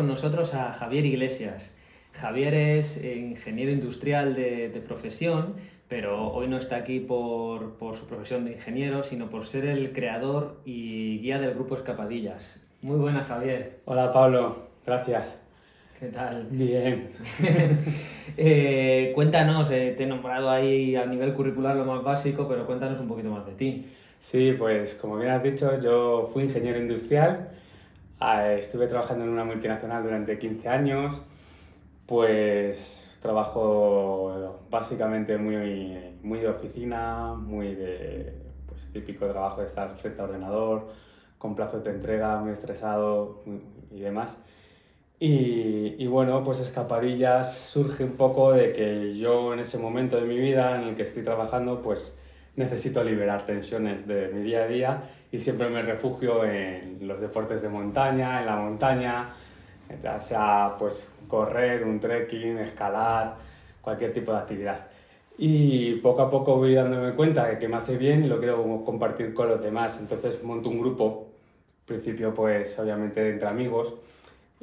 con nosotros a Javier Iglesias. Javier es ingeniero industrial de, profesión, pero hoy no está aquí por, por, su profesión de ingeniero, sino por ser el creador y guía del grupo Escapadillas. Muy buenas, Javier. Hola, Pablo. Gracias. ¿Qué tal? Bien. Eh, cuéntanos, eh, te he nombrado ahí a nivel curricular lo más básico, pero cuéntanos un poquito más de ti. Sí, pues como bien has dicho, yo fui ingeniero industrial, estuve trabajando en una multinacional durante 15 años, pues trabajo básicamente muy, muy de oficina, muy de pues, típico trabajo de estar frente a ordenador, con plazos de entrega, muy estresado y demás. Y, y, bueno, pues Escapadillas surge un poco de que yo en ese momento de mi vida en el que estoy trabajando, pues necesito liberar tensiones de mi día a día y siempre me refugio en los deportes de montaña, en la montaña, sea pues correr, un trekking, escalar, cualquier tipo de actividad. Y poco a poco voy dándome cuenta de que me hace bien y lo quiero compartir con los demás. Entonces monto un grupo, al principio pues obviamente entre amigos,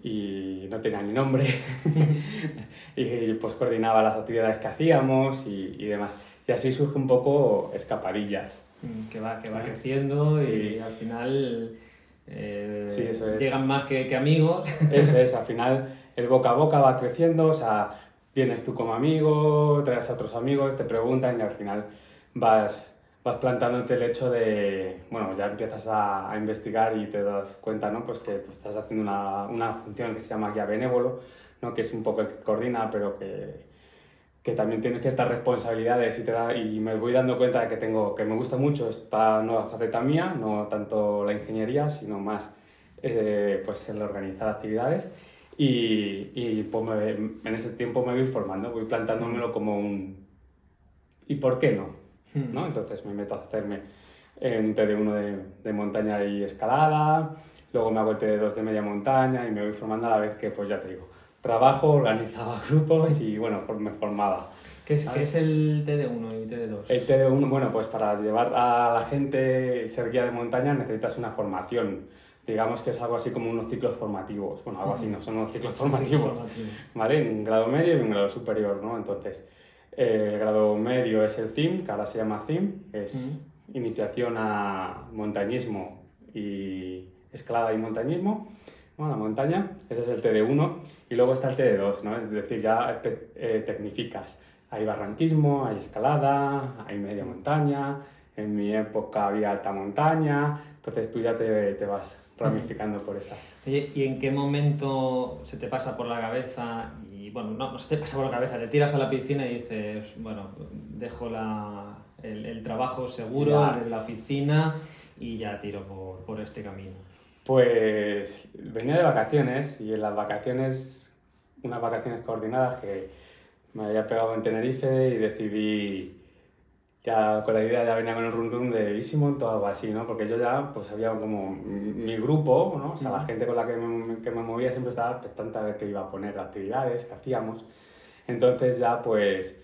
y no tenía ni nombre y pues coordinaba las actividades que hacíamos y, y, demás. Y así surge un poco escapadillas. Que va, que va creciendo y al final eh, llegan más que, que, amigos. Eso es, al final el boca a boca va creciendo, o sea, vienes tú como amigo, traes a otros amigos, te preguntan y al final vas vas plantándote el hecho de, bueno, ya empiezas a, a, investigar y te das cuenta, ¿no? Pues que estás haciendo una, una, función que se llama guía benévolo, ¿no? Que es un poco el que coordina, pero que, que también tiene ciertas responsabilidades y, te da, y me voy dando cuenta de que, tengo, que me gusta mucho esta nueva faceta mía, no tanto la ingeniería, sino más eh, pues el organizar actividades. Y, y pues en ese tiempo me voy formando, voy plantándomelo como un... ¿Y por qué no? Hmm. ¿no? Entonces me meto a hacerme en TD1 de, de, montaña y escalada, luego me hago el TD2 de media montaña y me voy formando a la vez que, pues ya te digo, trabajo, organizaba grupos y bueno, me formaba. ¿Qué es, ¿Qué es, el TD1 y TD2? El TD1, bueno, pues para llevar a la gente ser guía de montaña necesitas una formación. Digamos que es algo así como unos ciclos formativos. Bueno, algo así, no son unos ciclos formativos. ¿Vale? Un grado medio y un grado superior, ¿no? Entonces, el grado medio es el CIM, que ahora se llama CIM, es Iniciación a Montañismo y Escalada y Montañismo, ¿no? la montaña, ese es el TD1, y luego está el TD2, ¿no? es decir, ya eh, tecnificas. Hay barranquismo, hay escalada, hay media montaña, en mi época había alta montaña, entonces tú ya te, te vas ramificando por esas. ¿Y en qué momento se te pasa por la cabeza y bueno, no, no se te pasa por la cabeza, te tiras a la piscina y dices, bueno, dejo la, el, el, trabajo seguro en la oficina y ya tiro por, por, este camino? Pues venía de vacaciones y en las vacaciones, unas vacaciones coordinadas que me había pegado en Tenerife y decidí ya con la idea ya venía con el run run de Easy todo algo así, ¿no? Porque yo ya pues había como mi grupo, ¿no? O sea, la gente con la que me, que me movía siempre estaba expectante de que iba a poner actividades que hacíamos. Entonces ya pues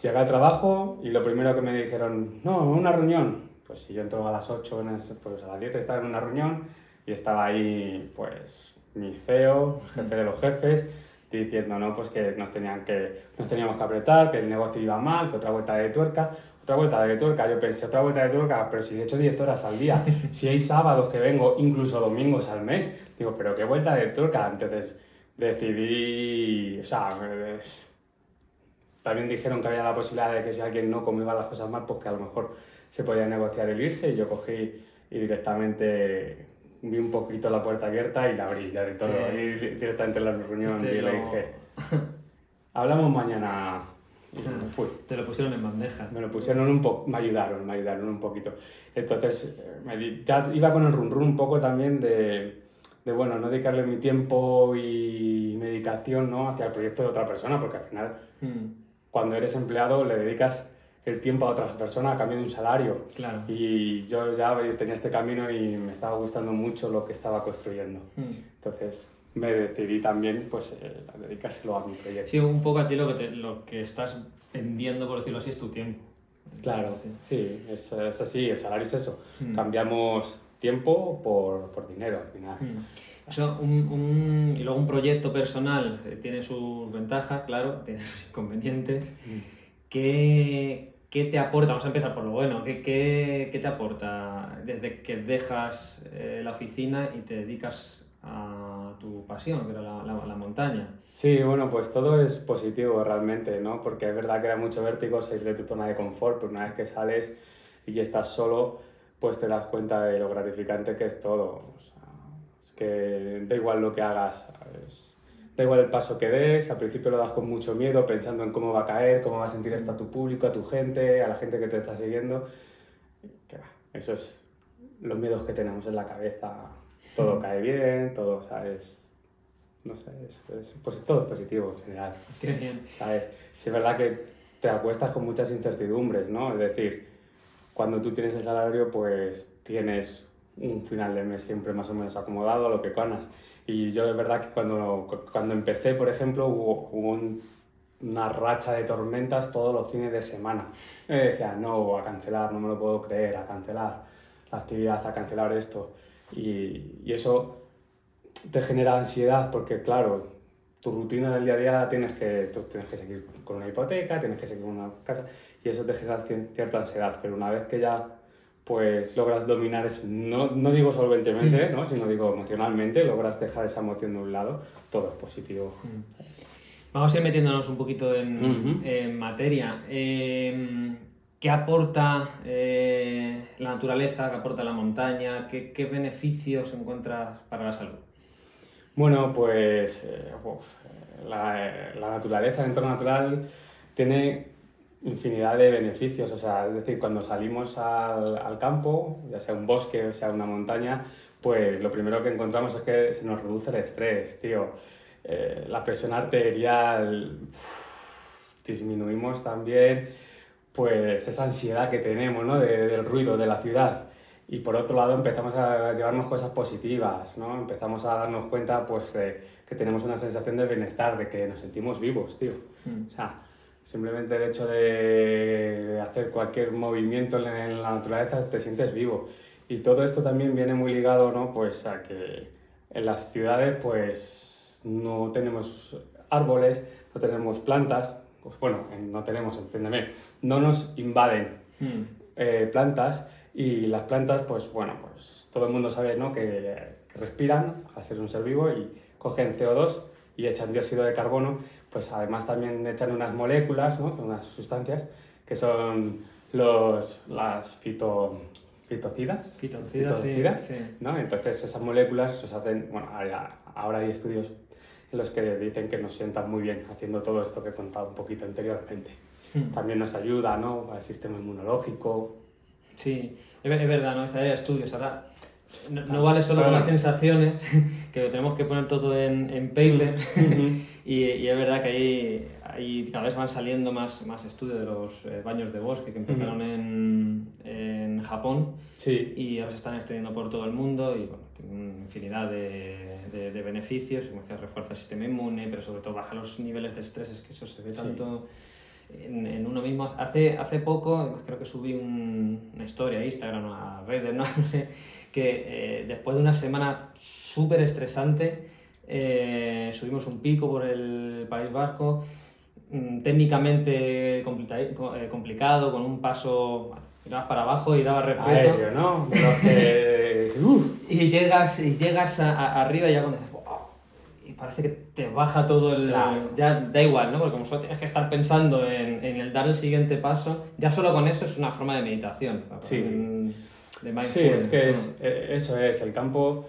llegué al trabajo y lo primero que me dijeron, no, una reunión. Pues si yo entro a las 8, pues a las 10 estaba en una reunión y estaba ahí pues mi CEO, jefe de los jefes, diciendo ¿no? pues que nos, tenían que nos teníamos que apretar, que el negocio iba mal, que otra vuelta de tuerca, otra vuelta de tuerca, yo pensé, otra vuelta de tuerca, pero si he hecho 10 horas al día, si hay sábados que vengo, incluso domingos al mes, digo, pero qué vuelta de tuerca, entonces decidí, o sea, también dijeron que había la posibilidad de que si alguien no comía las cosas mal, pues que a lo mejor se podía negociar el irse. Y yo cogí y directamente vi un poquito la puerta abierta y la abrí ya de todo. Y directamente en la reunión y le dije, hablamos mañana. Y me fui. Te lo pusieron en bandeja. Me lo pusieron un poco, me ayudaron, me ayudaron un poquito. Entonces, eh, me ya iba con el run run un poco también de, de, bueno, no dedicarle mi tiempo y medicación ¿no? hacia el proyecto de otra persona, porque al final, hmm. cuando eres empleado, le dedicas el tiempo a otras personas a cambio de un salario. Claro. Y yo ya tenía este camino y me estaba gustando mucho lo que estaba construyendo. Hmm. Entonces me decidí también pues, eh, a dedicárselo a mi proyecto. Sí, un poco a ti lo que, lo que estás vendiendo, por decirlo así, es tu tiempo. Claro, sí, es, es, así, el salario es eso. Hmm. Cambiamos tiempo por, por, dinero al final. Hmm. Eso, un, un, y luego un proyecto personal eh, tiene sus ventajas, claro, tiene sus inconvenientes. ¿Qué, ¿Qué te aporta? Vamos a empezar por lo bueno. ¿Qué, qué, qué te aporta desde que dejas eh, la oficina y te dedicas a tu pasión, que era la, la, la, montaña? Sí, bueno, pues todo es positivo realmente, ¿no? Porque es verdad que da mucho vértigo salir de tu zona de confort, pero una vez que sales y estás solo, pues te das cuenta de lo gratificante que es todo. O sea, es que da igual lo que hagas, ¿sabes? Da igual el paso que des, al principio lo das con mucho miedo, pensando en cómo va a caer, cómo va a sentir esto a tu público, a tu gente, a la gente que te está siguiendo. Que va, eso es los miedos que tenemos en la cabeza. Todo cae bien, todo, ¿sabes? No sé, es, es, pues todo es positivo en general. Qué bien. ¿Sabes? Sí es verdad que te acuestas con muchas incertidumbres, ¿no? Es decir, cuando tú tienes el salario, pues tienes un final de mes siempre más o menos acomodado a lo que ganas y yo es verdad que cuando, cuando empecé, por ejemplo, hubo, hubo un, una racha de tormentas todos los fines de semana. Me decía, no, a cancelar, no me lo puedo creer, a cancelar la actividad, a cancelar esto. Y, y eso te genera ansiedad porque, claro, tu rutina del día a día tienes que, tú tienes que seguir con una hipoteca, tienes que seguir con una casa y eso te genera cierta ansiedad. Pero una vez que ya pues logras dominar eso, no, no digo solventemente, ¿no? sino digo emocionalmente, logras dejar esa emoción de un lado, todo es positivo. Vamos a ir metiéndonos un poquito en, uh -huh. en materia. Eh, ¿Qué aporta eh, la naturaleza, qué aporta la montaña? ¿Qué, qué beneficios encuentras para la salud? Bueno, pues eh, uf, la, la naturaleza, el entorno natural, tiene infinidad de beneficios, o sea, es decir, cuando salimos al, al, campo, ya sea un bosque o sea una montaña, pues lo primero que encontramos es que se nos reduce el estrés, tío. Eh, la presión arterial, disminuimos también, pues esa ansiedad que tenemos, ¿no? De, del ruido de la ciudad. Y por otro lado empezamos a llevarnos cosas positivas, ¿no? Empezamos a darnos cuenta, pues, de que tenemos una sensación de bienestar, de que nos sentimos vivos, tío. Mm. O sea, Simplemente el hecho de hacer cualquier movimiento en la naturaleza te sientes vivo. Y todo esto también viene muy ligado ¿no? pues a que en las ciudades pues no tenemos árboles, no tenemos plantas, pues bueno, no tenemos, entiéndeme, no nos invaden mm. eh, plantas y las plantas pues bueno, pues todo el mundo sabe ¿no? que, que respiran al ser un ser vivo y cogen CO2 y echan dióxido de carbono pues además también echan unas moléculas, ¿no? unas sustancias que son los, las fito, fitocidas. Fitocidas, fitocidas sí. ¿no? Entonces esas moléculas os hacen, bueno, ahora hay estudios en los que dicen que nos sientan muy bien haciendo todo esto que he contado un poquito anteriormente. Hmm. También nos ayuda, ¿no? Al sistema inmunológico. Sí, es verdad, ¿no? Hay estudios. Ahora, no, no vale solo con las sensaciones, que lo tenemos que poner todo en, en paper. Y, y, es verdad que ahí, ahí, cada vez van saliendo más, más estudios de los eh, baños de bosque que empezaron uh -huh. en, en, Japón sí. y ahora se están extendiendo por todo el mundo y bueno, tienen infinidad de, de, de beneficios, como decía, refuerza el sistema inmune, pero sobre todo baja los niveles de estrés, es que eso se ve tanto sí. en, en, uno mismo. Hace, hace poco, creo que subí un, una historia a Instagram, a redes, ¿no? que eh, después de una semana súper estresante, eh, subimos un pico por el País Vasco, mm, técnicamente eh, complicado, con un paso bueno, para abajo y daba respeto. Aéreo, ¿no? que... y llegas, y llegas a, a, arriba y ya cuando dices, wow, y parece que te baja todo el... Claro. Ya da igual, ¿no? Porque como solo tienes que estar pensando en, en, el dar el siguiente paso, ya solo con eso es una forma de meditación. Sí. De sí, es que es, eh, eso es, el campo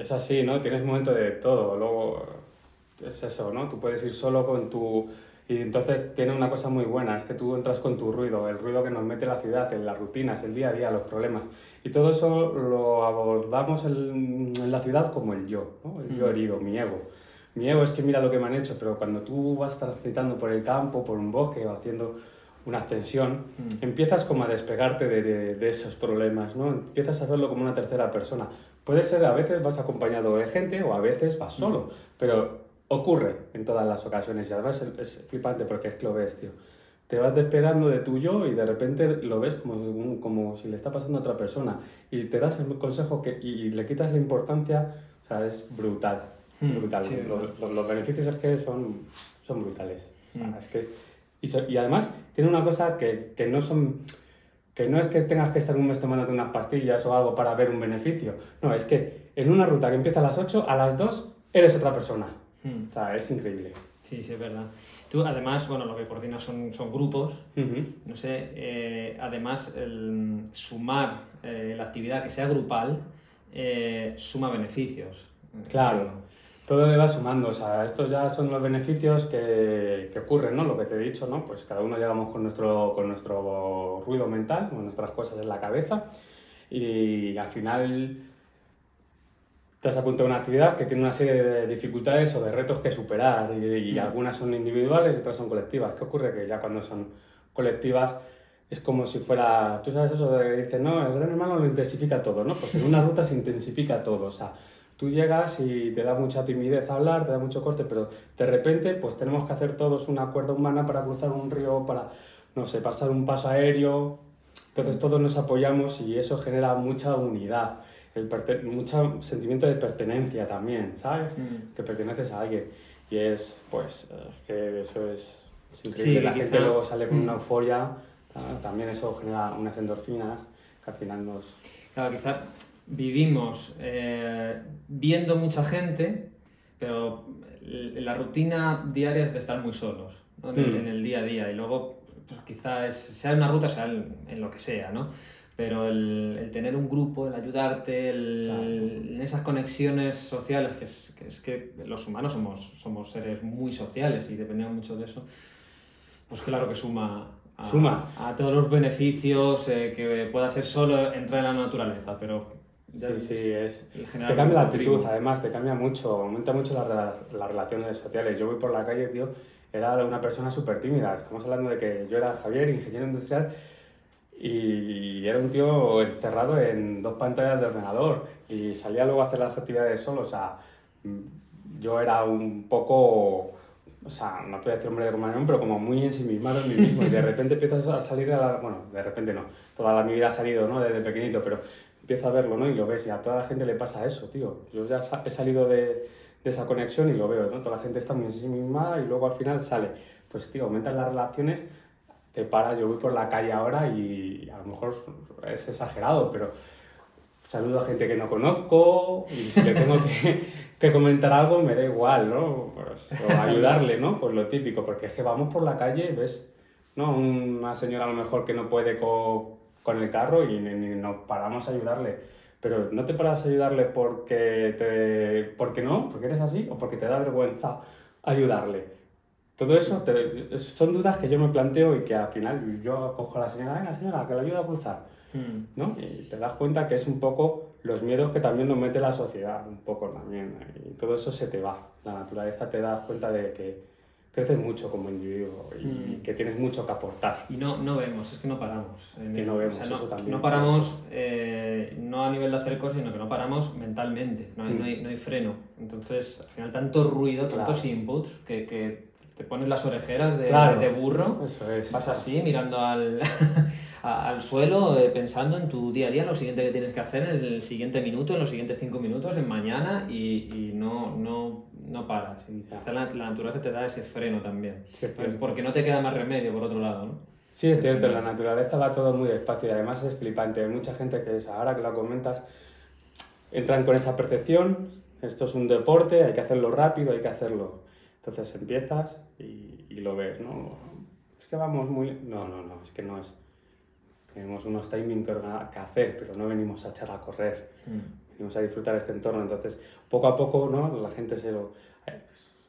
es así, ¿no? Tienes momento de todo, luego es eso, ¿no? Tú puedes ir solo con tu... Y entonces tiene una cosa muy buena, es que tú entras con tu ruido, el ruido que nos mete la ciudad, en las rutinas, el día a día, los problemas. Y todo eso lo abordamos en, en la ciudad como el yo, ¿no? El mm. yo herido, mi ego. Mi ego es que mira lo que me han hecho, pero cuando tú vas transitando por el campo, por un bosque o haciendo una ascensión, mm. empiezas como a despegarte de, de, de, esos problemas, ¿no? Empiezas a verlo como una tercera persona. Puede ser, a veces vas acompañado de gente o a veces vas solo, mm. pero ocurre en todas las ocasiones y además es, es flipante porque es que lo ves, tío. Te vas despegando de tu yo y de repente lo ves como, como si le está pasando a otra persona y te das el consejo que, y le quitas la importancia O sea, es brutal. Mm, brutal. sí, Lo- verdad. lo- los beneficios es que son, son brutales. Mm. es que, y, so- y además tiene una cosa que, que no son que no es que tengas que estar un mes tomándote unas pastillas o algo para ver un beneficio. No, es que en una ruta que empieza a las 8, a las 2 eres otra persona. Mm. O sea, es increíble. Sí, sí, es verdad. Tú, además, bueno, lo que coordinas son, son grupos. No sé, eh, además, el sumar eh, la actividad que sea grupal eh, suma beneficios. Claro. Todo le va sumando, o sea, estos ya son los beneficios que, que ocurren, ¿no? Lo que te he dicho, ¿no? Pues cada uno llegamos con nuestro, con nuestro ruido mental, con nuestras cosas en la cabeza y al final te has apuntado a una actividad que tiene una serie de dificultades o de retos que superar y, y Mm. algunas son individuales y otras son colectivas. ¿Qué ocurre? Que ya cuando son colectivas es como si fuera, tú sabes eso de que dicen, no, el gran hermano lo intensifica todo, ¿no? Pues en una ruta se intensifica todo, o sea, tú llegas y te da mucha timidez hablar, te da mucho corte, pero de repente pues tenemos que hacer todos una cuerda humana para cruzar un río, para, no sé, pasar un paso aéreo, entonces todos nos apoyamos y eso genera mucha unidad, el mucho sentimiento de pertenencia también, ¿sabes? Mm. Que perteneces a alguien y es, pues, eh, que eso es, es increíble, Sí, la quizá- gente luego sale con una Mm. euforia, ta- también eso genera unas endorfinas que al final nos... Claro, quizá vivimos eh, viendo mucha gente, pero la rutina diaria es de estar muy solos, ¿no? en, el, Mm. en el día a día. Y luego, pues, quizá es, sea en una ruta, sea en, en lo que sea, ¿no? Pero el, el tener un grupo, el ayudarte, el, en esas conexiones sociales, que es, que es que los humanos somos, somos seres muy sociales y dependemos mucho de eso, pues claro que suma a, Suma. a todos los beneficios eh, que pueda ser solo entrar en la naturaleza, pero ya Sí, sí, es... Te cambia la actitud, tribu. además, te cambia mucho, aumenta mucho las, las relaciones sociales. Yo voy por la calle, tío, era una persona súper tímida. Estamos hablando de que yo era Javier, ingeniero industrial, y era un tío encerrado en dos pantallas de ordenador y salía luego a hacer las actividades solo. O sea, mm, yo era un poco, o sea, no te voy a decir hombre de comunión, pero como muy ensimismado en mí mismo. Y de repente empiezas a salir a la, bueno, de repente no, toda la mi vida ha salido, ¿no? Desde pequeñito, pero empiezo a verlo, ¿no? Y lo ves y a toda la gente le pasa eso, tío. Yo ya he salido de, de esa conexión y lo veo, ¿no? Toda la gente está muy ensimismada y luego al final sale. Pues, tío, aumentan las relaciones, te paras, yo voy por la calle ahora y a lo mejor es exagerado, pero saludo a gente que no conozco y si le tengo que, que comentar algo me da igual, ¿no? Pues, o ayudarle, ¿no? Pues lo típico, porque es que vamos por la calle, ves, ¿no? Una señora a lo mejor que no puede con el carro y ni nos paramos a ayudarle. Pero no te paras a ayudarle porque te... porque no, porque eres así o porque te da vergüenza ayudarle. Todo eso te- son dudas que yo me planteo y que al final yo cojo a la señora, venga señora, que la ayuda a cruzar. Mm. ¿no? Y te das cuenta que es un poco los miedos que también nos mete la sociedad, un poco también. Y todo eso se te va. La naturaleza te das cuenta de que creces mucho como individuo y Mm. que tienes mucho que aportar. Y no, no vemos, es que no paramos. Que no vemos, o sea, no, eso también. no paramos eh, no a nivel de hacer cosas, sino que no paramos mentalmente, no hay, Mm. no hay, no hay freno. Entonces, al final, tanto ruido, Claro. tantos inputs, que, que te pones las orejeras de, Claro. de burro, Eso es. vas así mirando al, a- al suelo, eh, pensando en tu día a día, en lo siguiente que tienes que hacer, en el siguiente minuto, en los siguientes cinco minutos, en mañana, y, y no, no, no paras. Y la, la naturaleza te da ese freno también. Sí, es cierto. Porque no te queda más remedio, por otro lado, ¿no? Sí, es cierto, la naturaleza va todo muy despacio y además es flipante. Hay mucha gente que es, ahora que lo comentas, entran con esa percepción, esto es un deporte, hay que hacerlo rápido, hay que hacerlo. Entonces empiezas y, y lo ves, ¿no? Es que vamos muy... No, no, no, es que no es... Tenemos unos timings que hacer, pero no venimos a echar a correr, Mm. Venimos a disfrutar este entorno. Entonces, poco a poco, ¿no? La gente se lo, eh,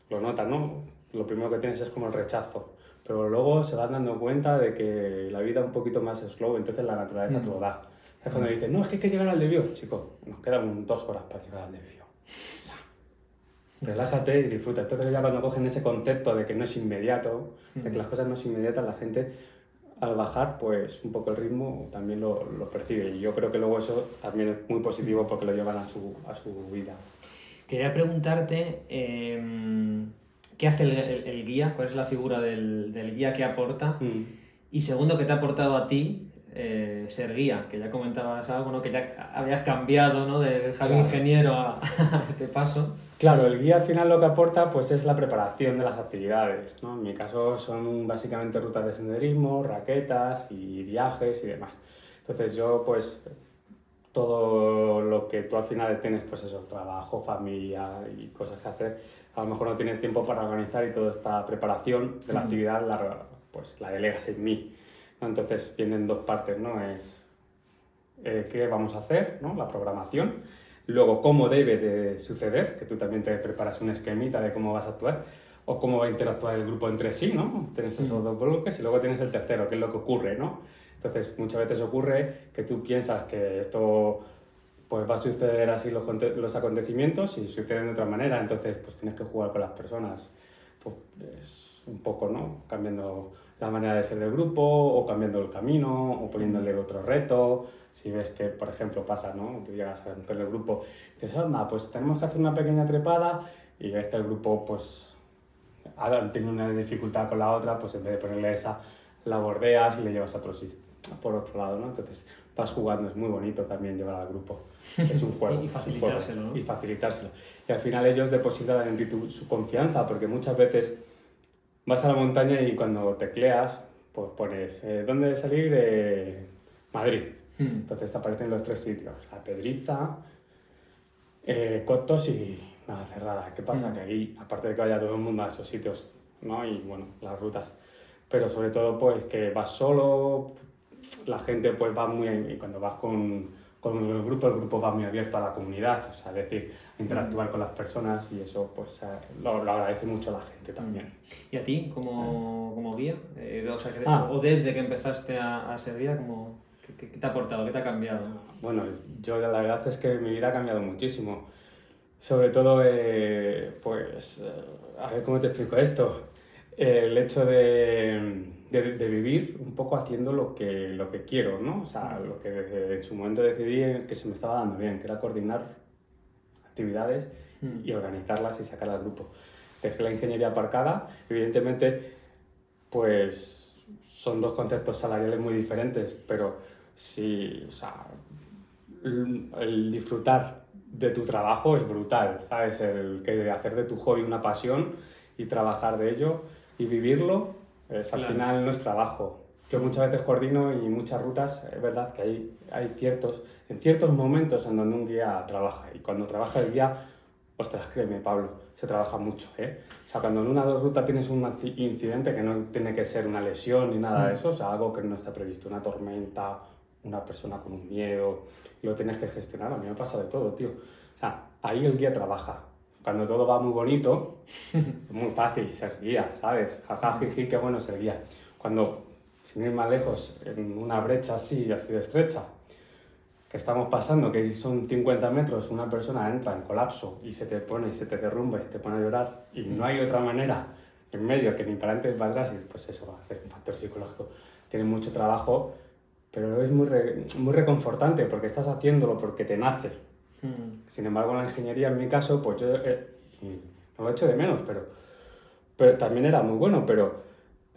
lo nota, ¿no? Lo primero que tienes es como el rechazo, pero luego se van dando cuenta de que la vida un poquito más slow, entonces la naturaleza te lo da. Es cuando dicen, no, es que hay que llegar al desvío. Chico, nos quedan dos horas para llegar al desvío. O sea, relájate y disfruta. Entonces ya cuando cogen ese concepto de que no es inmediato, de que las cosas no son inmediatas, la gente al bajar, pues un poco el ritmo también lo, lo percibe. Y yo creo que luego eso también es muy positivo porque lo llevan a su, a su vida. Quería preguntarte eh, qué hace el, el- el guía, cuál es la figura del, del guía que aporta Mm. y segundo, qué te ha aportado a ti eh, ser guía, que ya comentabas algo, ¿no? que ya habías cambiado ¿no? de Javi ingeniero a, este paso. Claro, el guía al final lo que aporta pues es la preparación de las actividades. ¿no? En mi caso son básicamente rutas de senderismo, raquetas y viajes y demás. Entonces yo pues todo lo que tú al final tienes pues eso, trabajo, familia y cosas que hacer, a lo mejor no tienes tiempo para organizar y toda esta preparación de la actividad la, pues la delegas en mí. Entonces vienen dos partes, ¿no? Es eh, qué vamos a hacer, ¿no? La programación. Luego, cómo debe de suceder, que tú también te preparas un esquemita de cómo vas a actuar o cómo va a interactuar el grupo entre sí, ¿no? Tienes esos dos bloques y luego tienes el tercero, que es lo que ocurre, ¿no? Entonces, muchas veces ocurre que tú piensas que esto pues va a suceder así los, los acontecimientos y suceden de otra manera, entonces pues tienes que jugar con las personas, pues un poco, ¿no? Cambiando la manera de ser del grupo o cambiando el camino o poniéndole otro reto. Si ves que, por ejemplo, pasa, ¿no? Tú llegas a el grupo y dices, anda, pues tenemos que hacer una pequeña trepada y ves que el grupo, pues, tiene una dificultad con la otra, pues en vez de ponerle esa, la bordeas y le llevas a otro por otro lado, ¿no? Entonces vas jugando, es muy bonito también llevar al grupo. Es un juego. y facilitárselo, ¿no? Y facilitárselo. Y al final ellos depositan en ti su confianza, porque muchas veces vas a la montaña y cuando tecleas, pues pones, eh, ¿dónde salir? Eh, Madrid. Hmm. Entonces te aparecen los tres sitios, la Pedriza, eh, Cotos y nada cerrada. ¿Qué pasa? Hmm. Que ahí, aparte de que vaya todo el mundo a esos sitios, ¿no? Y bueno, las rutas. Pero sobre todo, pues que vas solo, la gente pues va muy... Y cuando vas con, con el grupo, el grupo va muy abierto a la comunidad, o sea, es decir, interactuar con las personas y eso pues lo, lo, agradece mucho a la gente también. ¿Y a ti como, como guía? Eh, o, sea, ah. o, desde que empezaste a, a ser guía, como, ¿qué, ¿qué, te ha aportado? ¿Qué te ha cambiado? Bueno, yo la verdad es que mi vida ha cambiado muchísimo. Sobre todo, eh, pues, eh, a ver cómo te explico esto. El hecho de, de, de, vivir un poco haciendo lo que, lo que quiero, ¿no? O sea, lo que en su momento decidí que se me estaba dando bien, que era coordinar actividades hmm. y organizarlas y sacarlas al grupo. Dejé la ingeniería aparcada, evidentemente, pues son dos conceptos salariales muy diferentes, pero si, o sea, el, disfrutar de tu trabajo es brutal, ¿sabes? El que hacer de tu hobby una pasión y trabajar de ello y vivirlo, es, al final no es trabajo. Yo muchas veces coordino y muchas rutas, es verdad que hay, hay ciertos en ciertos momentos en donde un guía trabaja. Y cuando trabaja el guía, ostras, créeme, Pablo, se trabaja mucho. ¿eh? O sea, cuando en una dos rutas tienes un incidente que no tiene que ser una lesión ni nada de mm. eso, o sea, algo que no está previsto, una tormenta, una persona con un miedo, lo tienes que gestionar. A mí me pasa de todo, tío. O sea, ahí el guía trabaja. Cuando todo va muy bonito, es muy fácil ser guía, ¿sabes? Jaja, jiji, qué bueno ser guía. Cuando, sin ir más lejos, en una brecha así, así de estrecha, que estamos pasando, que son 50 metros, una persona entra en colapso y se te pone, se te derrumba y se te pone a llorar y no hay otra manera en medio que ni para ni para atrás, y pues eso va a hacer un factor psicológico. Tiene mucho trabajo, pero es muy, muy reconfortante porque estás haciéndolo porque te nace. Hmm. Sin embargo, la ingeniería, en mi caso, pues yo eh, no lo echo de menos, pero, pero también era muy bueno, pero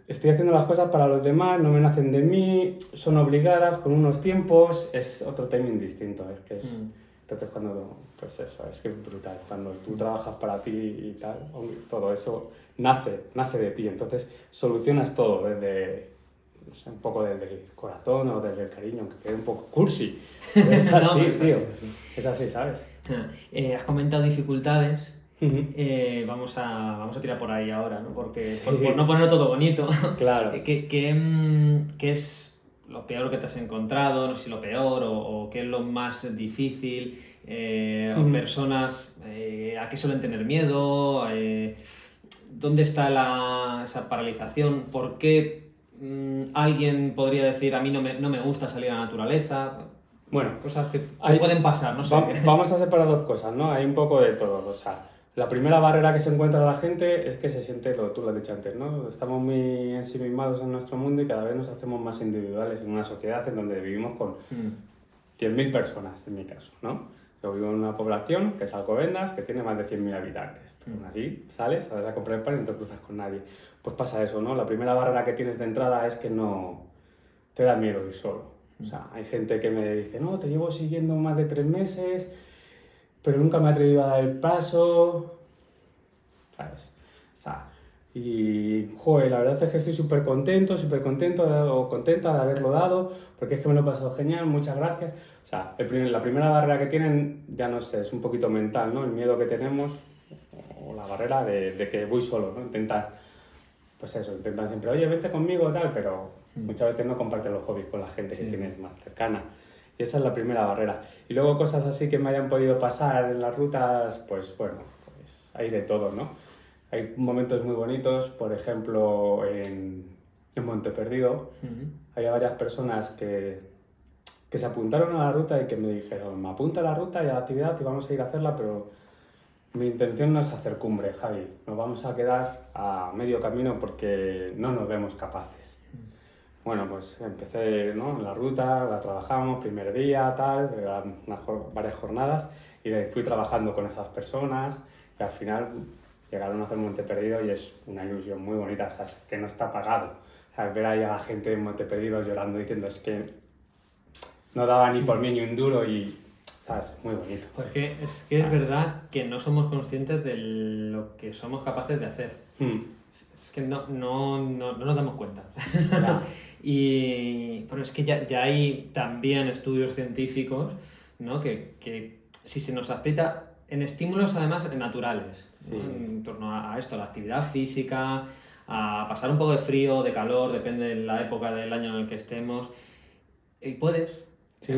estoy haciendo las cosas para los demás, no me nacen de mí, son obligadas, con unos tiempos, es otro timing distinto. Es que es, mm. Entonces cuando, pues eso, es que es brutal, cuando tú trabajas para ti y tal, todo eso nace, nace de ti, entonces solucionas todo desde, no sé, un poco desde el corazón o desde el cariño, aunque quede un poco cursi. Es así, tío, es así, ¿sabes? Eh, has comentado dificultades eh, vamos, a, vamos a tirar por ahí ahora, ¿no? Porque, por, no ponerlo todo bonito. Claro. ¿Qué, mm, qué, es lo peor que te has encontrado? No sé si lo peor o, qué es lo más difícil. Eh, personas eh, a qué suelen tener miedo. ¿Dónde está la, esa paralización? ¿Por qué mm, alguien podría decir a mí no me, no me gusta salir a la naturaleza? Bueno, cosas que, pueden pasar, no sé. vamos a separar dos cosas, ¿no? Hay un poco de todo. O sea, la primera barrera que se encuentra la gente es que se siente, lo tú lo has dicho antes, ¿no? Estamos muy ensimismados en nuestro mundo y cada vez nos hacemos más individuales en una sociedad en donde vivimos con 100.000 mm. personas, en mi caso, ¿no? Yo vivo en una población que es Alcobendas, que tiene más de 100.000 habitantes. Pero aún así, sales, sales a comprar pan y no te cruzas con nadie. Pues pasa eso, ¿no? La primera barrera que tienes de entrada es que no te da miedo ir solo. O sea, hay gente que me dice, no, te llevo siguiendo más de tres meses, pero nunca me he atrevido a dar el paso. ¿Sabes? O sea, y, joder, la verdad es que estoy súper contento, súper contento o contenta de haberlo dado, porque es que me lo he pasado genial, muchas gracias. O sea, la primera barrera que tienen, ya no sé, es un poquito mental, ¿no? El miedo que tenemos, o la barrera de, de que voy solo, ¿no? Intentar, pues eso, intentan siempre, oye, vente conmigo, tal, pero mm. muchas veces no comparten los hobbies con la gente que tienes más cercana. Y esa es la primera barrera. Y luego cosas así que me hayan podido pasar en las rutas, pues bueno, pues hay de todo, ¿no? Hay momentos muy bonitos, por ejemplo, en, en Monte Perdido, había varias personas que, que se apuntaron a la ruta y que me dijeron, me apunta a la ruta y a la actividad y vamos a ir a hacerla, pero mi intención no es hacer cumbre, Javi. Nos vamos a quedar a medio camino porque no nos vemos capaces. Bueno, pues empecé ¿no? la ruta, la trabajamos, primer día, tal, eran varias jornadas y fui trabajando con esas personas y al final llegaron a hacer Monte Perdido y es una ilusión muy bonita, o sea, es que no está pagado. O ver ahí a la gente en Monte Perdido llorando diciendo es que no daba ni por mí ni un duro y, ¿sabes? Muy bonito. Porque es que es verdad que no somos conscientes de lo que somos capaces de hacer. Hmm. Es que no, no, no, no, nos damos cuenta. y pero es que ya, ya hay también estudios científicos ¿no? que, que si se nos aprieta en estímulos además naturales, en torno a, esto, a la actividad física, a pasar un poco de frío, de calor, depende de la época del año en el que estemos. Y puedes,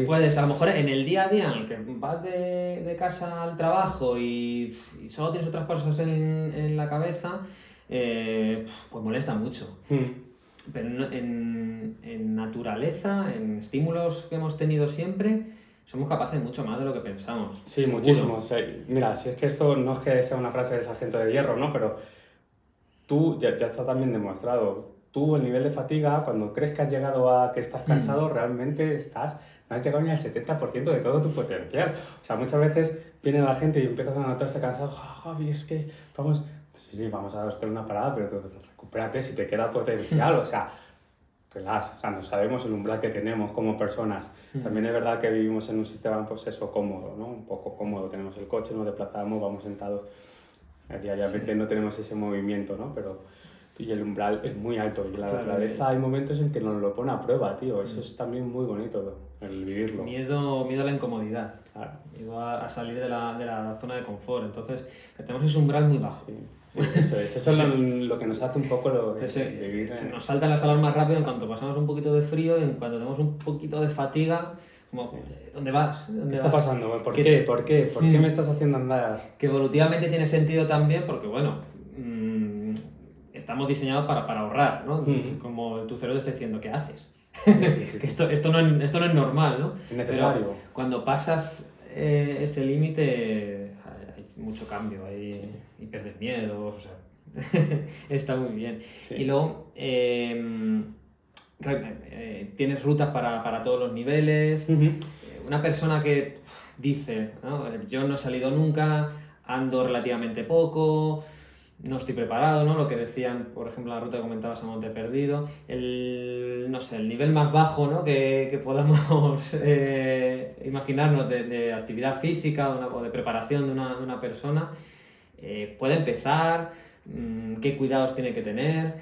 puedes, a lo mejor en el día a día en el que vas de, de casa al trabajo y, y, solo tienes otras cosas en, en la cabeza, eh, pues molesta mucho. Hmm. Pero en, en naturaleza, en estímulos que hemos tenido siempre, somos capaces de mucho más de lo que pensamos. Sí, muchísimo. mira, si es que esto no es que sea una frase de esa gente de hierro, ¿no? Pero tú, ya, ya está también demostrado, tú el nivel de fatiga, cuando crees que has llegado a que estás mm. cansado, realmente estás, no has llegado ni al 70% de todo tu potencial. O sea, muchas veces viene la gente y empiezas a notarse cansado, Javi, es que vamos, sí, sí, vamos a darte una parada, pero recupérate si te queda potencial, o sea relax, o sea, no sabemos el umbral que tenemos como personas. Mm. También es verdad que vivimos en un sistema, pues eso, cómodo, ¿no? Un poco cómodo. Tenemos el coche, nos desplazamos, vamos sentados. Diariamente no tenemos ese movimiento, ¿no? Pero, y el umbral es muy alto. Y la naturaleza hay momentos en que nos lo pone a prueba, tío. Eso mm. es también muy bonito, el vivirlo. Miedo, miedo a la incomodidad. Claro. Miedo a, salir de la, de la, zona de confort. Entonces, tenemos ese umbral muy bajo eso es, eso es lo, que nos hace un poco lo, vivir. Se nos saltan las alarmas rápido en cuanto pasamos un poquito de frío, en cuanto tenemos un poquito de fatiga. Como, ¿Dónde vas? ¿Qué está pasando? ¿Por qué? ¿Por qué? ¿Por qué mm. me estás haciendo andar? Que evolutivamente tiene sentido también porque, bueno, mm, estamos diseñados para, para ahorrar, ¿no? Mm. Como tu cerebro te está diciendo, ¿qué haces? que esto, esto, no es, esto no es normal, ¿no? Es necesario. cuando pasas eh, ese límite, mucho cambio, hay, y perder miedos, o sea, está muy bien. Y luego, em, eh, tienes rutas para, para, todos los niveles. Eh, una persona que dice, ¿no? yo no he salido nunca, ando relativamente poco, no estoy preparado, ¿no? Lo que decían, por ejemplo, la ruta que comentabas a Monte Perdido, el, no sé, el nivel más bajo, ¿no? Que, que podamos eh, imaginarnos de, actividad física o, de preparación de una, de una persona, eh, puede empezar, mm, qué cuidados tiene que tener.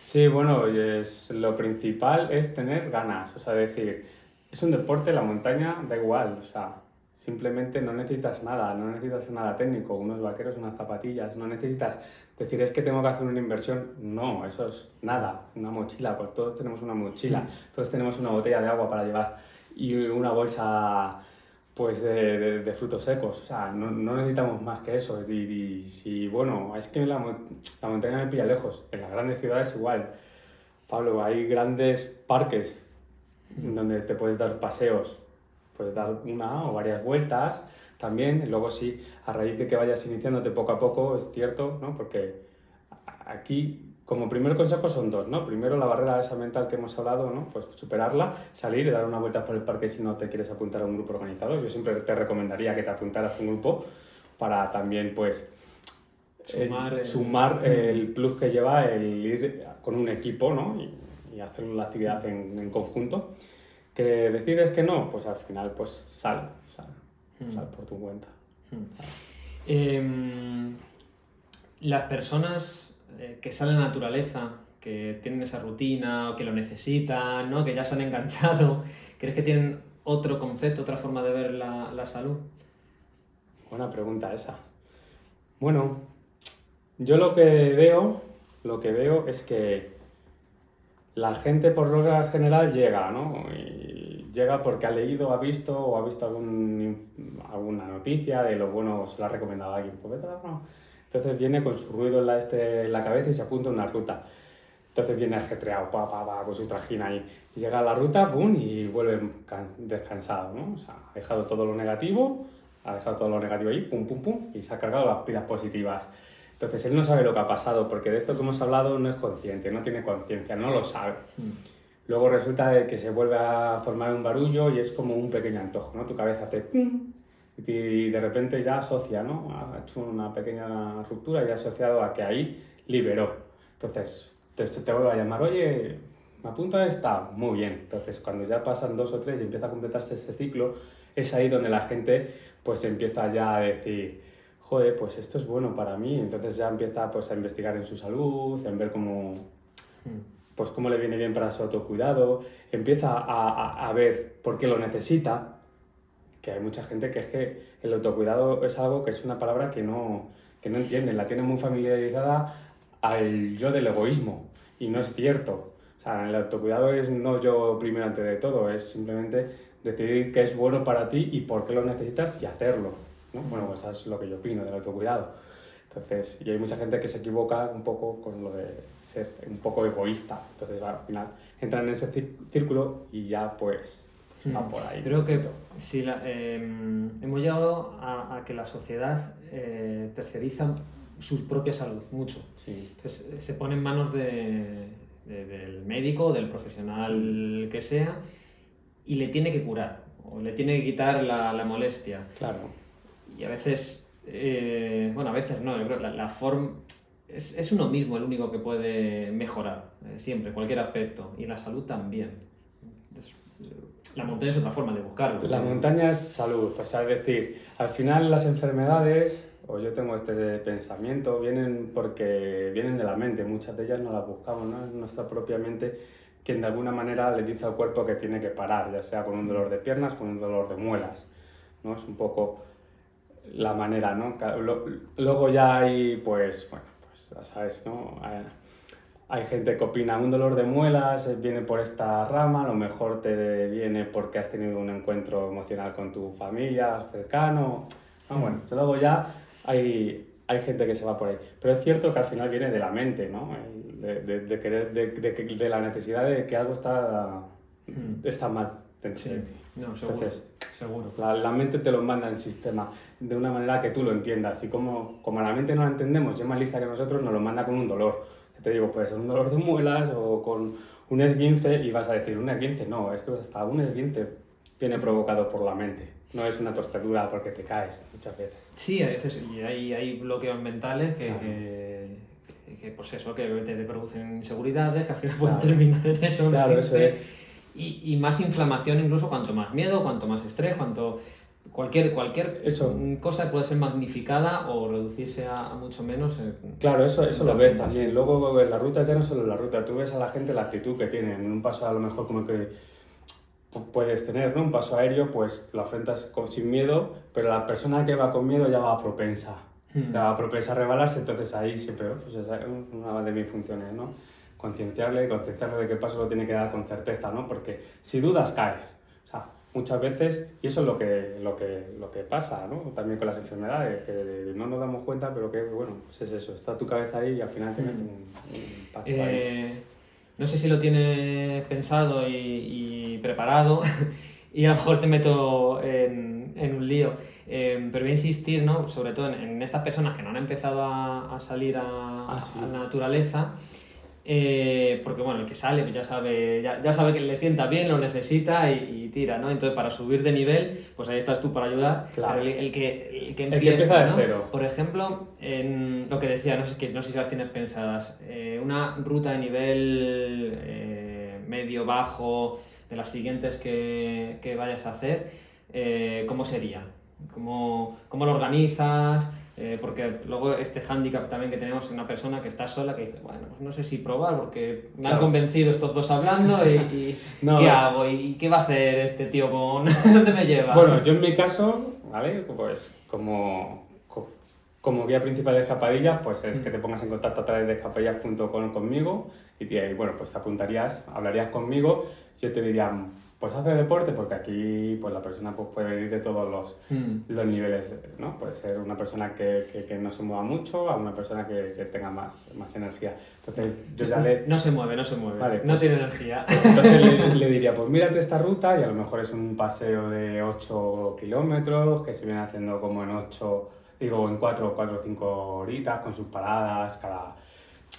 Sí, bueno, es, lo principal es tener ganas, o sea, decir, es un deporte, la montaña da igual, o sea, simplemente no necesitas nada, no necesitas nada técnico, unos vaqueros, unas zapatillas, no necesitas decir es que tengo que hacer una inversión, no, eso es nada, una mochila, pues todos tenemos una mochila, todos tenemos una botella de agua para llevar y una bolsa pues de, de, frutos secos, o sea, no, no, necesitamos más que eso. Y, y, bueno, es que la, la, montaña me pilla lejos, en las grandes ciudades igual. Pablo, hay grandes parques donde te puedes dar paseos, puedes dar una o varias vueltas también, y luego sí, a raíz de que vayas iniciándote poco a poco, es cierto, ¿no? Porque aquí como primer consejo son dos, ¿no? Primero la barrera esa mental que hemos hablado, ¿no? Pues superarla, salir y dar una vuelta por el parque si no te quieres apuntar a un grupo organizado. Yo siempre te recomendaría que te apuntaras a un grupo para también, pues, sumar, el... plus que lleva el ir con un equipo, ¿no? Y, y hacer la actividad en, en, conjunto. Que decides que no, pues al final pues sal, sal, Mm. sal por tu cuenta. Em, las personas eh, que salen a la naturaleza, que tienen esa rutina o que lo necesitan, ¿no? que ya se han enganchado, ¿crees que tienen otro concepto, otra forma de ver la, la salud? Buena pregunta esa. Bueno, yo lo que veo, lo que veo es que la gente por regla general llega, ¿no? Y llega porque ha leído, ha visto o ha visto algún, alguna noticia de lo bueno, se lo ha recomendado a alguien. Pues la broma. Entonces viene con su ruido en la, este, en la cabeza y se apunta a una ruta. Entonces viene ajetreado, pa, pa, pa, con su trajín ahí. Llega a la ruta, pum, y vuelve can- descansado, ¿no? O sea, ha dejado todo lo negativo, ha dejado todo lo negativo ahí, pum, pum, pum, y se ha cargado las pilas positivas. Entonces él no sabe lo que ha pasado, porque de esto que hemos hablado no es consciente, no tiene conciencia, no lo sabe. Luego resulta de que se vuelve a formar un barullo y es como un pequeño antojo, ¿no? Tu cabeza hace pum, y de repente ya asocia, ¿no? Ha hecho una pequeña ruptura y ha asociado a que ahí liberó. Entonces te, te vuelve a llamar, oye, me apunto a esta, muy bien. Entonces cuando ya pasan dos o tres y empieza a completarse ese ciclo, es ahí donde la gente pues empieza ya a decir, joder, pues esto es bueno para mí. Entonces ya empieza pues a investigar en su salud, en ver cómo, pues cómo le viene bien para su autocuidado, empieza a, a, a ver por qué lo necesita, que hay mucha gente que es que el autocuidado es algo que es una palabra que no, que no entienden, la tienen muy familiarizada al yo del egoísmo, y no es cierto. O sea, el autocuidado es no yo primero antes de todo, es simplemente decidir qué es bueno para ti y por qué lo necesitas y hacerlo. ¿No? Bueno, pues eso es lo que yo opino del autocuidado. Entonces, y hay mucha gente que se equivoca un poco con lo de ser un poco egoísta. Entonces, va, al final entran en ese círculo y ya pues va por ahí. Creo que si la- eh, hemos llegado a, a que la sociedad eh, terceriza su propia salud mucho. Sí, Entonces, eh, se pone en manos de- de- del médico, del profesional que sea, y le tiene que curar, o le tiene que quitar la, la molestia. claro. Y a veces, eh, bueno, a veces no, yo creo que la, la forma... Es, es uno mismo el único que puede mejorar, eh, siempre, cualquier aspecto, y la salud también. Entonces, la montaña es otra forma de buscarlo. La montaña es salud, o sea, es decir, al final las enfermedades, o yo tengo este pensamiento, vienen porque vienen de la mente, muchas de ellas no las buscamos, ¿no? Es nuestra propia mente quien de alguna manera le dice al cuerpo que tiene que parar, ya sea con un dolor de piernas, con un dolor de muelas, ¿no? Es un poco la manera, ¿no? Luego ya hay, pues, bueno, pues ya sabes, ¿no? Hay, hay gente que opina, un dolor de muelas eh, viene por esta rama, a lo mejor te viene porque has tenido un encuentro emocional con tu familia, cercano. Ah, bueno, luego ya hay, hay gente que se va por ahí. Pero es cierto que al final viene de la mente, ¿no? De, de, de querer, de, la necesidad de que algo está, Mm. está mal dentro Sí, de ti. No, seguro. Entonces, seguro. la, la mente te lo manda en sistema de una manera que tú lo entiendas. Y como, como la mente no la entendemos, es más lista que nosotros, nos lo manda con un dolor. Te digo, puede ser un dolor de muelas o con un esguince y vas a decir, un esguince, no, es que hasta un esguince viene provocado por la mente. No es una torcedura porque te caes muchas veces. Sí, a veces y hay, hay bloqueos mentales que, Claro. que, que, pues eso, que te, producen inseguridades, que al final pueden Claro. terminar en eso. Claro, eso es. Y, y más inflamación incluso, cuanto más miedo, cuanto más estrés, cuanto cualquier, cualquier Eso. cosa puede ser magnificada o reducirse a, a mucho menos. eh, Claro, eso, eso lo ves también. Luego en la ruta ya no solo en la ruta, tú ves a la gente la actitud que tienen. En un paso a lo mejor como que pu- puedes tener, ¿no? Un paso aéreo, pues lo afrontas con, sin miedo, pero la persona que va con miedo ya va propensa. Hmm. Ya va propensa a rebalarse, entonces ahí siempre, pues esa es una de mis funciones, ¿no? Concienciarle, concienciarle de que el paso lo tiene que dar con certeza, ¿no? Porque si dudas, caes. O sea, muchas veces, y eso es lo que, lo que, lo que pasa, ¿no? También con las enfermedades, que no nos damos cuenta, pero que, bueno, pues es eso, está tu cabeza ahí y al final tiene Mm. un, un impacto ahí. Eh, no sé si lo tienes pensado y, y preparado y a lo mejor te meto en, en un lío, Eh, pero voy a insistir, ¿no? sobre todo en, en estas personas que no han empezado a, a salir a, Ah, sí. a la naturaleza, eh, porque bueno, el que sale pues ya sabe, ya, ya sabe que le sienta bien, lo necesita y, y tira, ¿no? Entonces para subir de nivel, pues ahí estás tú para ayudar, Claro. pero el, el que, el que El que empieza, empieza de ¿no? cero. Por ejemplo, en lo que decía, no sé, que- no sé si las tienes pensadas, eh, una ruta de nivel eh, medio, bajo, de las siguientes que, que vayas a hacer, ¿cómo sería? ¿Cómo, ¿Cómo lo organizas? Eh, porque luego este hándicap también que tenemos en una persona que está sola que dice, bueno, pues no sé si probar porque me han convencido estos dos hablando y, ¿qué hago? ¿Y qué va a hacer este tío con... ¿Dónde me lleva? Bueno, yo en mi caso, ¿vale? Pues como, como guía principal de escapadillas, pues es que te pongas en contacto a través de escapadillas.com conmigo y, y bueno, pues te apuntarías, hablarías conmigo, yo te diría pues hace deporte porque aquí pues la persona pues, puede venir de todos los, mm. los niveles, ¿no? Puede ser una persona que, que, que, no se mueva mucho a una persona que, que, tenga más, más energía. Entonces yo ya le... No se mueve, no se mueve, vale, no pues, tiene energía. Pues entonces le, diría, pues mírate esta ruta y a lo mejor es un paseo de 8 kilómetros que se viene haciendo como en 8, digo en 4, 4 o 5 horitas con sus paradas, cada...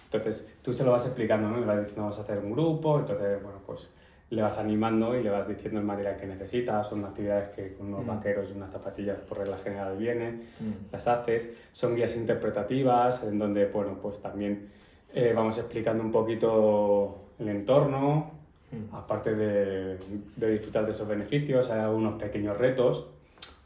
Entonces tú se lo vas explicando, ¿no? Le vas diciendo, vamos a hacer un grupo, entonces, bueno, pues le vas animando y le vas diciendo el material que necesitas, son actividades que con unos mm. vaqueros y unas zapatillas por regla general vienen, mm. las haces, son guías interpretativas en donde, bueno, pues también eh, vamos explicando un poquito el entorno, mm. aparte de, de, disfrutar de esos beneficios, hay algunos pequeños retos,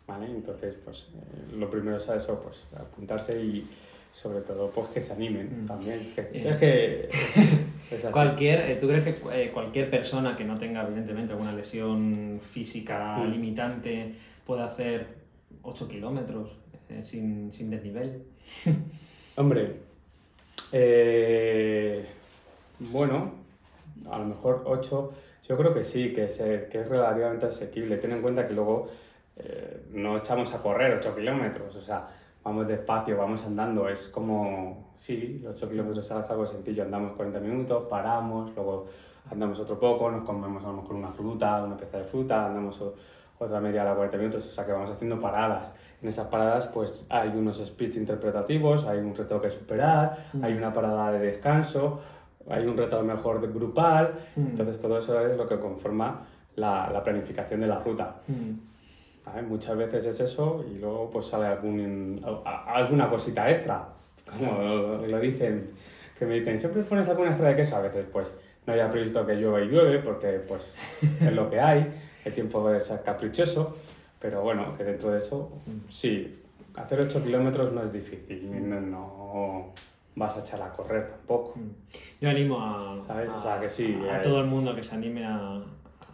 ¿vale? Entonces, pues eh, lo primero es eso, pues apuntarse y sobre todo pues que se animen también. Que, es que Cualquier, eh, ¿Tú crees que eh, cualquier persona que no tenga, evidentemente, alguna lesión física mm. limitante puede hacer 8 kilómetros eh, sin, sin, desnivel? Hombre, bueno, a lo mejor 8, yo creo que sí, que, que es relativamente asequible. Ten en cuenta que luego no echamos a correr 8 kilómetros, o sea, vamos despacio, vamos andando, es como, sí, 8 kilómetros es algo sencillo, andamos 40 minutos, paramos, luego andamos otro poco, nos comemos a lo mejor una fruta, una pieza de fruta, andamos otra media hora, 40 minutos, o sea que vamos haciendo paradas. En esas paradas pues hay unos speech interpretativos, hay un reto que superar, mm. hay una parada de descanso, hay un reto a lo mejor grupal, mm. entonces todo eso es lo que conforma la, la planificación de la ruta. Mm. Muchas veces es eso y luego pues sale algún, alguna cosita extra, como lo, dicen, que me dicen, siempre pones alguna extra de queso, a veces pues no había previsto que llueve y llueve porque pues es lo que hay, el tiempo es caprichoso, pero bueno, que dentro de eso, sí, hacer 8 kilómetros no es difícil, no, vas a echar a correr tampoco. Yo animo a, que sí, a todo el mundo que se anime a,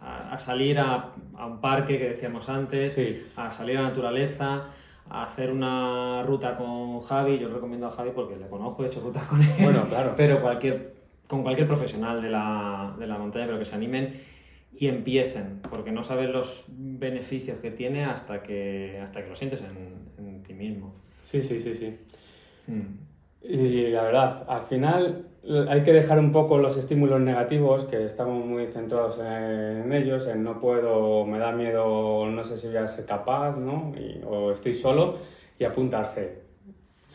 a, salir a, a, un parque que decíamos antes, a salir a la naturaleza, a hacer una ruta con Javi. Yo recomiendo a Javi porque le conozco, he hecho rutas con él. Bueno, claro. Pero cualquier, con cualquier profesional de la, de la montaña, pero que se animen y empiecen, porque no sabes los beneficios que tiene hasta que, hasta que lo sientes en, en ti mismo. Sí, sí, sí, sí. Hmm. Y la verdad, al final hay que dejar un poco los estímulos negativos, que estamos muy centrados en ellos, en no puedo, me da miedo, no sé si voy a ser capaz, ¿no? o estoy solo, y apuntarse.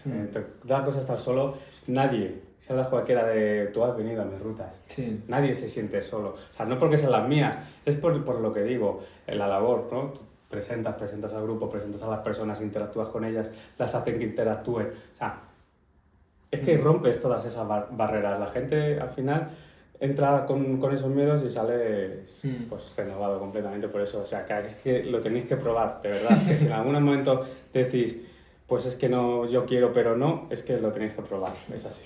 Eh, da cosa estar solo, nadie, si hablas cualquiera de tú has venido a mis rutas, nadie se siente solo. O sea, no porque sean las mías, es por, por lo que digo, en la labor, ¿no? presentas, presentas al grupo, presentas a las personas, interactúas con ellas, las hacen que interactúen. O sea, es que rompes todas esas barreras. La gente al final entra con, con esos miedos y sale pues, renovado completamente por eso. O sea, que es que lo tenéis que probar, de verdad. Que si en algún momento decís, pues es que no, yo quiero, pero no, es que lo tenéis que probar. Es así.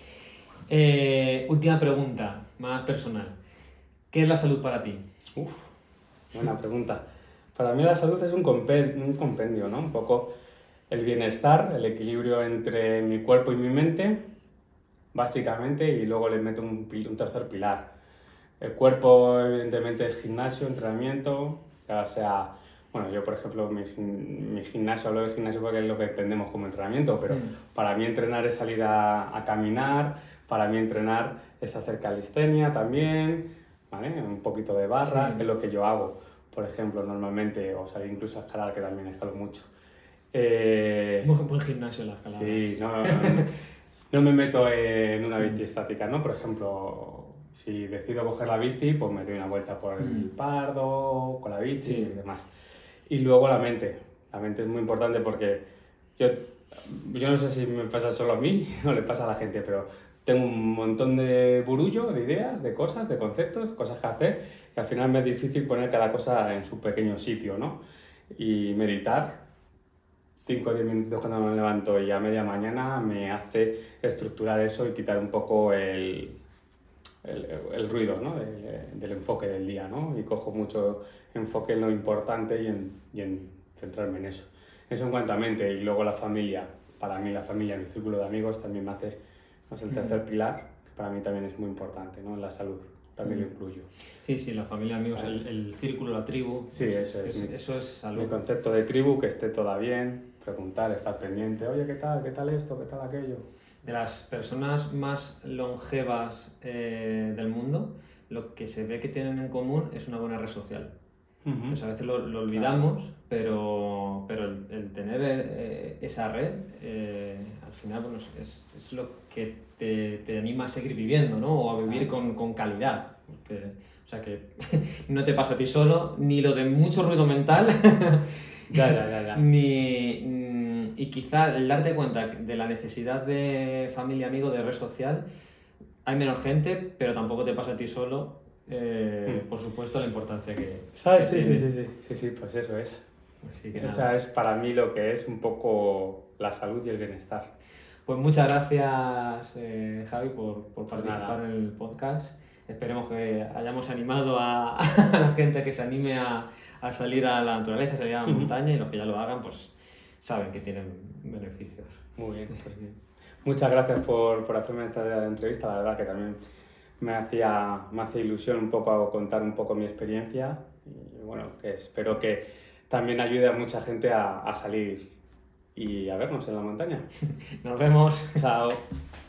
Eh, última pregunta, más personal. ¿Qué es la salud para ti? Uf, buena pregunta. Para mí la salud es un compendio, un compendio, ¿no? Un poco el bienestar, el equilibrio entre mi cuerpo y mi mente básicamente, y luego le meto un, un tercer pilar. El cuerpo, evidentemente, es gimnasio, entrenamiento, ya sea, bueno, yo por ejemplo, mi, mi, gimnasio, hablo de gimnasio porque es lo que entendemos como entrenamiento, pero mm. para mí entrenar es salir a, a, caminar, para mí entrenar es hacer calistenia también, ¿vale? Un poquito de barra, que es lo que yo hago, por ejemplo, normalmente, o salir incluso a escalar, que también escalo mucho. Eh, buen gimnasio la escalada. Sí, no, no, no no me meto en una bici estática, ¿no? Por ejemplo, si decido coger la bici, pues me doy una vuelta por el mm. pardo, con la bici y demás. Y luego la mente. La mente es muy importante porque yo, yo no sé si me pasa solo a mí o le pasa a la gente, pero tengo un montón de burullo, de ideas, de cosas, de conceptos, cosas que hacer, y al final me es difícil poner cada cosa en su pequeño sitio, ¿no? Y meditar, 5 o 10 minutos cuando me levanto y a media mañana me hace estructurar eso y quitar un poco el, el, el ruido ¿no? del, del, enfoque del día, ¿no? Y cojo mucho enfoque en lo importante y en, y en centrarme en eso. Eso en cuanto a mente y luego la familia. Para mí la familia, mi círculo de amigos también me hace, sé, el tercer pilar, para mí también es muy importante, ¿no? La salud también lo incluyo. Sí, sí, la familia, amigos, el, el, círculo, la tribu. Sí, eso es. es mi, eso es salud. Mi concepto de tribu, que esté toda bien, preguntar, estar pendiente, oye, ¿qué tal? ¿Qué tal esto? ¿Qué tal aquello? De las personas más longevas eh, del mundo, lo que se ve que tienen en común es una buena red social. Uh -huh. Pues a veces lo, lo olvidamos, claro. pero, pero el, el tener eh, esa red, eh, al final, bueno, es, es, lo que te, te, anima a seguir viviendo, ¿no? O a vivir con, con calidad. Porque, o sea, que no te pasa a ti solo, ni lo de mucho ruido mental. ya, ya, ya, ya. Ni, y quizá el darte cuenta de la necesidad de familia, amigo, de red social, hay menos gente, pero tampoco te pasa a ti solo. Eh, mm. Por supuesto, la importancia que. ¿Sabes? Que sí, sí, sí, sí, sí, sí, pues eso es. Esa nada. es para mí lo que es un poco la salud y el bienestar. Pues muchas gracias, eh, Javi, por, por participar en el podcast. Esperemos que hayamos animado a, a la gente que se anime a, a, salir a la naturaleza, a salir a la montaña, y los que ya lo hagan, pues saben que tienen beneficios. Muy bien, pues bien. Muchas gracias por, por hacerme esta entrevista, la verdad que también me hacía, me hace ilusión un poco contar un poco mi experiencia y bueno, que espero que también ayude a mucha gente a, a salir y a vernos en la montaña. Nos vemos. Chao.